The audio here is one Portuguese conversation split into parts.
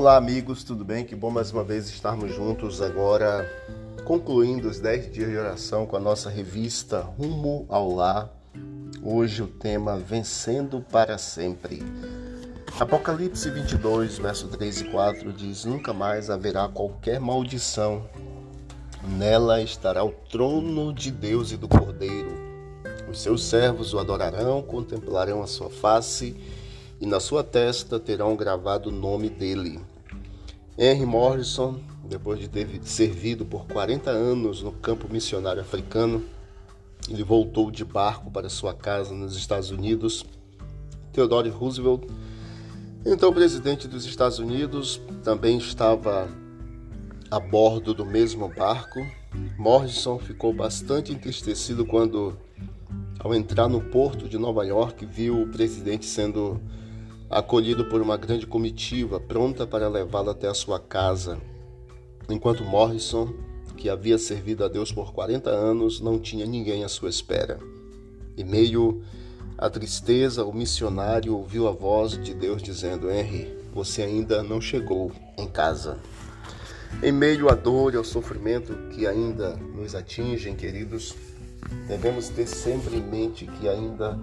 Olá, amigos, tudo bem? Que bom mais uma vez estarmos juntos agora, concluindo os 10 dias de oração com a nossa revista Rumo ao Lar. Hoje o tema Vencendo para Sempre. Apocalipse 22, verso 3 e 4 diz: Nunca mais haverá qualquer maldição. Nela estará o trono de Deus e do Cordeiro. Os seus servos o adorarão, contemplarão a sua face e na sua testa terão gravado o nome dele. Henry Morrison, depois de ter servido por 40 anos no campo missionário africano, ele voltou de barco para sua casa nos Estados Unidos. Theodore Roosevelt, então presidente dos Estados Unidos, também estava a bordo do mesmo barco. Morrison ficou bastante entristecido quando, ao entrar no porto de Nova York, viu o presidente sendo acolhido por uma grande comitiva pronta para levá-lo até a sua casa, enquanto Morrison, que havia servido a Deus por 40 anos, não tinha ninguém à sua espera. E meio à tristeza, o missionário ouviu a voz de Deus dizendo: Henry, você ainda não chegou em casa. Em meio à dor e ao sofrimento que ainda nos atingem, queridos, devemos ter sempre em mente que ainda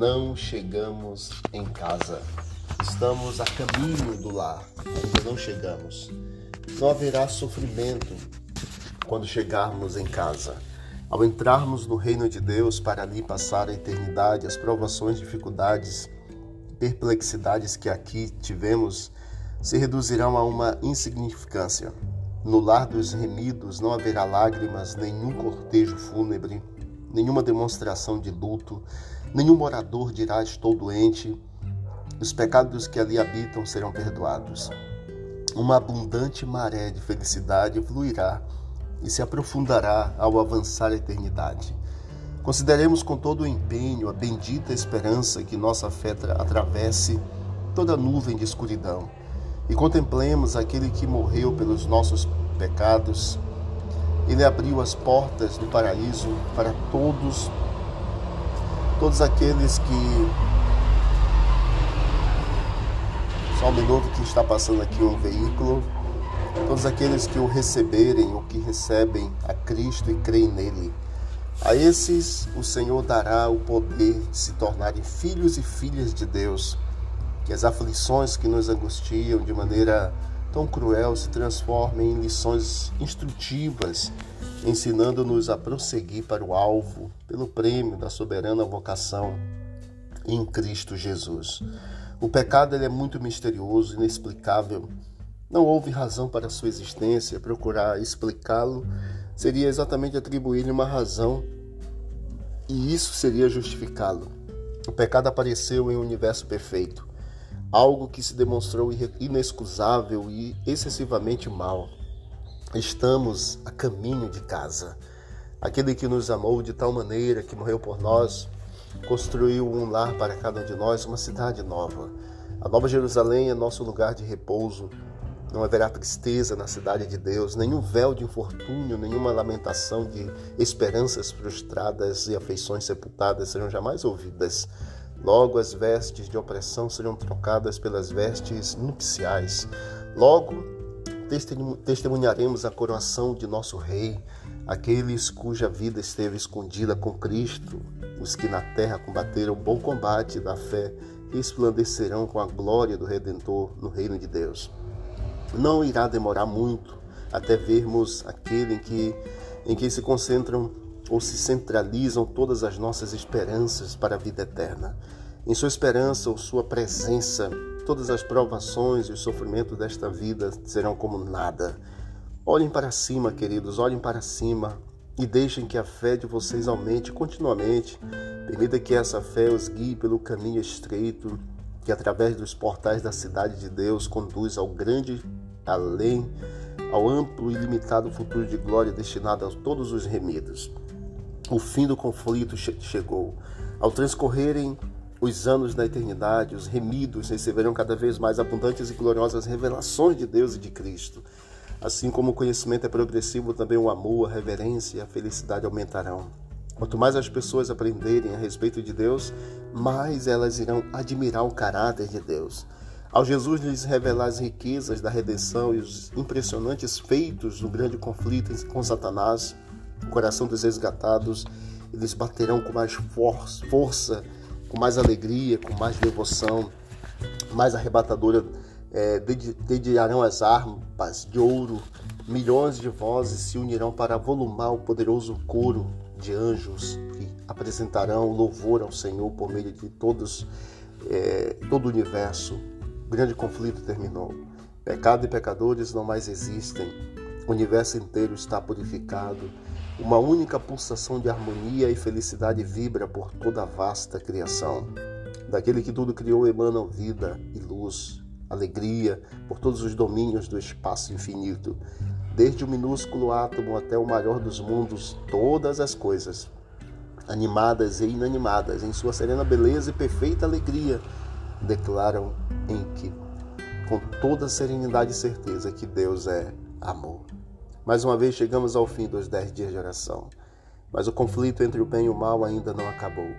não chegamos em casa. Estamos a caminho do lar, ainda não chegamos. Não haverá sofrimento quando chegarmos em casa. Ao entrarmos no reino de Deus para ali passar a eternidade, as provações, dificuldades, perplexidades que aqui tivemos se reduzirão a uma insignificância. No lar dos remidos não haverá lágrimas, nenhum cortejo fúnebre, nenhuma demonstração de luto, nenhum morador dirá estou doente, os pecados que ali habitam serão perdoados. Uma abundante maré de felicidade fluirá e se aprofundará ao avançar a eternidade. Consideremos com todo o empenho a bendita esperança que nossa fé atravesse toda nuvem de escuridão e contemplemos aquele que morreu pelos nossos pecados ele abriu as portas do paraíso para todos, todos aqueles que. Só um minuto que está passando aqui um veículo. Todos aqueles que o receberem ou que recebem a Cristo e creem nele. A esses o Senhor dará o poder de se tornarem filhos e filhas de Deus. Que as aflições que nos angustiam de maneira tão cruel se transforma em lições instrutivas, ensinando-nos a prosseguir para o alvo, pelo prêmio da soberana vocação em Cristo Jesus. O pecado é muito misterioso, inexplicável. Não houve razão para sua existência. Procurar explicá-lo seria exatamente atribuir-lhe uma razão, e isso seria justificá-lo. O pecado apareceu em um universo perfeito algo que se demonstrou inexcusável e excessivamente mal. Estamos a caminho de casa. Aquele que nos amou de tal maneira que morreu por nós, construiu um lar para cada um de nós, uma cidade nova. A Nova Jerusalém é nosso lugar de repouso. Não haverá tristeza na cidade de Deus, nenhum véu de infortúnio, nenhuma lamentação de esperanças frustradas e afeições sepultadas serão jamais ouvidas. Logo as vestes de opressão serão trocadas pelas vestes nupciais. Logo testemunharemos a coroação de nosso Rei, aqueles cuja vida esteve escondida com Cristo, os que na terra combateram o bom combate da fé, resplandecerão com a glória do Redentor no reino de Deus. Não irá demorar muito até vermos aquele em que, em que se concentram ou se centralizam todas as nossas esperanças para a vida eterna. Em sua esperança ou sua presença, todas as provações e os sofrimentos desta vida serão como nada. Olhem para cima, queridos, olhem para cima e deixem que a fé de vocês aumente continuamente. Permita que essa fé os guie pelo caminho estreito que, através dos portais da cidade de Deus, conduz ao grande além, ao amplo e limitado futuro de glória destinado a todos os remidos. O fim do conflito chegou. Ao transcorrerem os anos da eternidade, os remidos receberão cada vez mais abundantes e gloriosas revelações de Deus e de Cristo. Assim como o conhecimento é progressivo, também o amor, a reverência e a felicidade aumentarão. Quanto mais as pessoas aprenderem a respeito de Deus, mais elas irão admirar o caráter de Deus. Ao Jesus lhes revelar as riquezas da redenção e os impressionantes feitos do grande conflito com Satanás, o coração dos resgatados, eles baterão com mais força, com mais alegria, com mais devoção, mais arrebatadora, é, dedicarão as armas de ouro, milhões de vozes se unirão para volumar o poderoso coro de anjos que apresentarão louvor ao Senhor por meio de todos, é, todo o universo o grande conflito terminou. Pecado e pecadores não mais existem. O universo inteiro está purificado. Uma única pulsação de harmonia e felicidade vibra por toda a vasta criação. Daquele que tudo criou emanam vida e luz, alegria por todos os domínios do espaço infinito. Desde o minúsculo átomo até o maior dos mundos, todas as coisas, animadas e inanimadas, em sua serena beleza e perfeita alegria, declaram em que, com toda serenidade e certeza, que Deus é amor. Mais uma vez chegamos ao fim dos dez dias de oração, mas o conflito entre o bem e o mal ainda não acabou.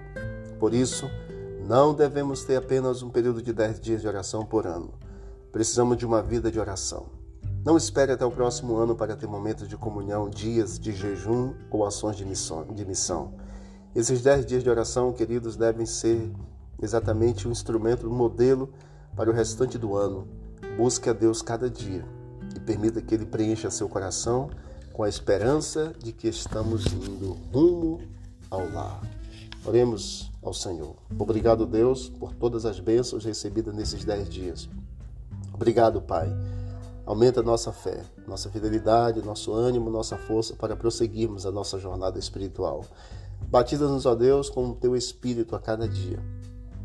Por isso, não devemos ter apenas um período de dez dias de oração por ano. Precisamos de uma vida de oração. Não espere até o próximo ano para ter momentos de comunhão, dias de jejum ou ações de missão. De missão. Esses dez dias de oração, queridos, devem ser exatamente um instrumento, um modelo para o restante do ano. Busque a Deus cada dia e permita que Ele preencha seu coração com a esperança de que estamos indo rumo ao lar. Oremos ao Senhor. Obrigado, Deus, por todas as bênçãos recebidas nesses dez dias. Obrigado, Pai. Aumenta nossa fé, nossa fidelidade, nosso ânimo, nossa força para prosseguirmos a nossa jornada espiritual. Batiza-nos, ó Deus, com o teu Espírito a cada dia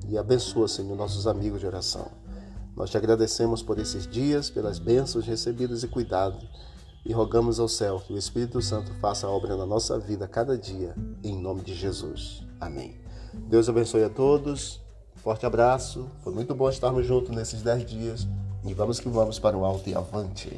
e abençoa, Senhor, nossos amigos de oração. Nós te agradecemos por esses dias, pelas bênçãos recebidas e cuidado, e rogamos ao céu que o Espírito Santo faça a obra na nossa vida cada dia, em nome de Jesus. Amém. Deus abençoe a todos. Forte abraço. Foi muito bom estarmos juntos nesses dez dias. E vamos que vamos para o alto e avante.